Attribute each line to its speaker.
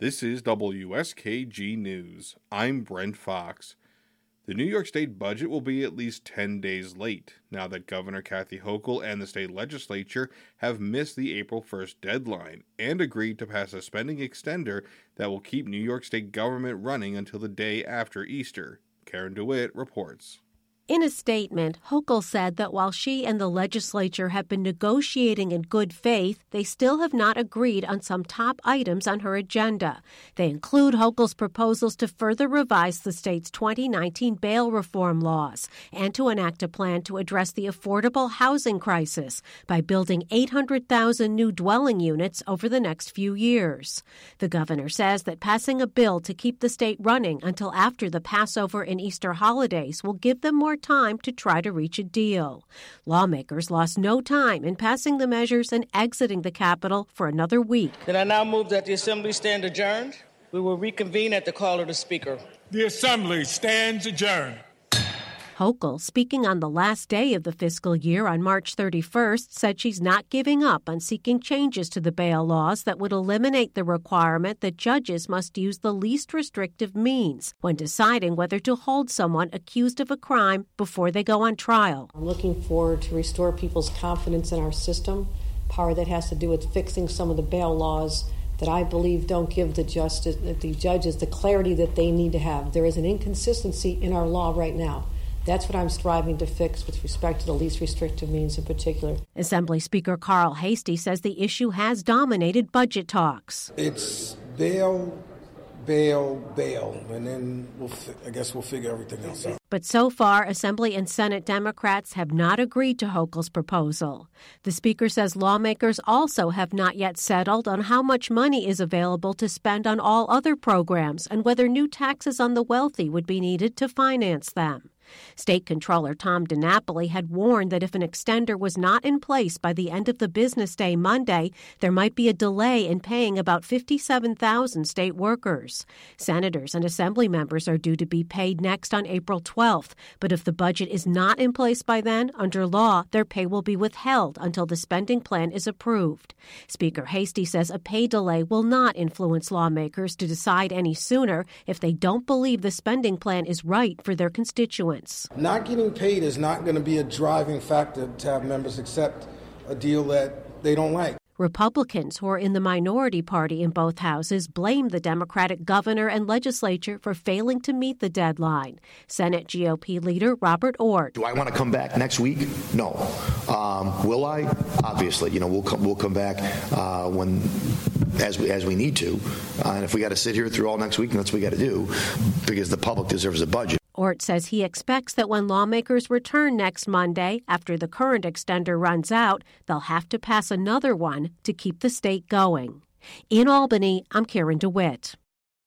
Speaker 1: This is WSKG News. I'm Brent Fox. The New York State budget will be at least 10 days late now that Governor Kathy Hochul and the state legislature have missed the April 1st deadline and agreed to pass a spending extender that will keep New York State government running until the day after Easter. Karen DeWitt reports.
Speaker 2: In a statement, Hochul said that while she and the legislature have been negotiating in good faith, they still have not agreed on some top items on her agenda. They include Hochul's proposals to further revise the state's 2019 bail reform laws and to enact a plan to address the affordable housing crisis by building 800,000 new dwelling units over the next few years. The governor says that passing a bill to keep the state running until after the Passover and Easter holidays will give them more time to try to reach a deal. Lawmakers lost no time in passing the measures and exiting the Capitol for another week.
Speaker 3: Then I now move that the Assembly stand adjourned. We will reconvene at the call of the Speaker.
Speaker 4: The Assembly stands adjourned.
Speaker 2: Hochul, speaking on the last day of the fiscal year on March 31st, said she's not giving up on seeking changes to the bail laws that would eliminate the requirement that judges must use the least restrictive means when deciding whether to hold someone accused of a crime before they go on trial.
Speaker 5: I'm looking forward to restore people's confidence in our system, power that has to do with fixing some of the bail laws that I believe don't give the justice the judges the clarity that they need to have. There is an inconsistency in our law right now. That's what I'm striving to fix with respect to the least restrictive means in particular.
Speaker 2: Assembly Speaker Carl Heastie says the issue has dominated budget talks.
Speaker 6: It's bail, bail, bail, and then we'll fi- I guess we'll figure everything else out.
Speaker 2: But so far, Assembly and Senate Democrats have not agreed to Hochul's proposal. The Speaker says lawmakers also have not yet settled on how much money is available to spend on all other programs and whether new taxes on the wealthy would be needed to finance them. State Controller Tom DiNapoli had warned that if an extender was not in place by the end of the business day Monday, there might be a delay in paying about 57,000 state workers. Senators and Assembly members are due to be paid next on April 12th, but if the budget is not in place by then, under law, their pay will be withheld until the spending plan is approved. Speaker Heastie says a pay delay will not influence lawmakers to decide any sooner if they don't believe the spending plan is right for their constituents.
Speaker 6: Not getting paid is not going to be a driving factor to have members accept a deal that they don't like.
Speaker 2: Republicans who are in the minority party in both houses blame the Democratic governor and legislature for failing to meet the deadline. Senate GOP leader Robert Ortt.
Speaker 7: Do I want to come back next week? No. Um, will I? Obviously, you know, we'll come, we'll come back uh, when as we as we need to, uh, and if we got to sit here through all next week, that's what we got to do, because the public deserves a budget.
Speaker 2: Ortt says he expects that when lawmakers return next Monday, after the current extender runs out, they'll have to pass another one to keep the state going. In Albany, I'm Karen DeWitt.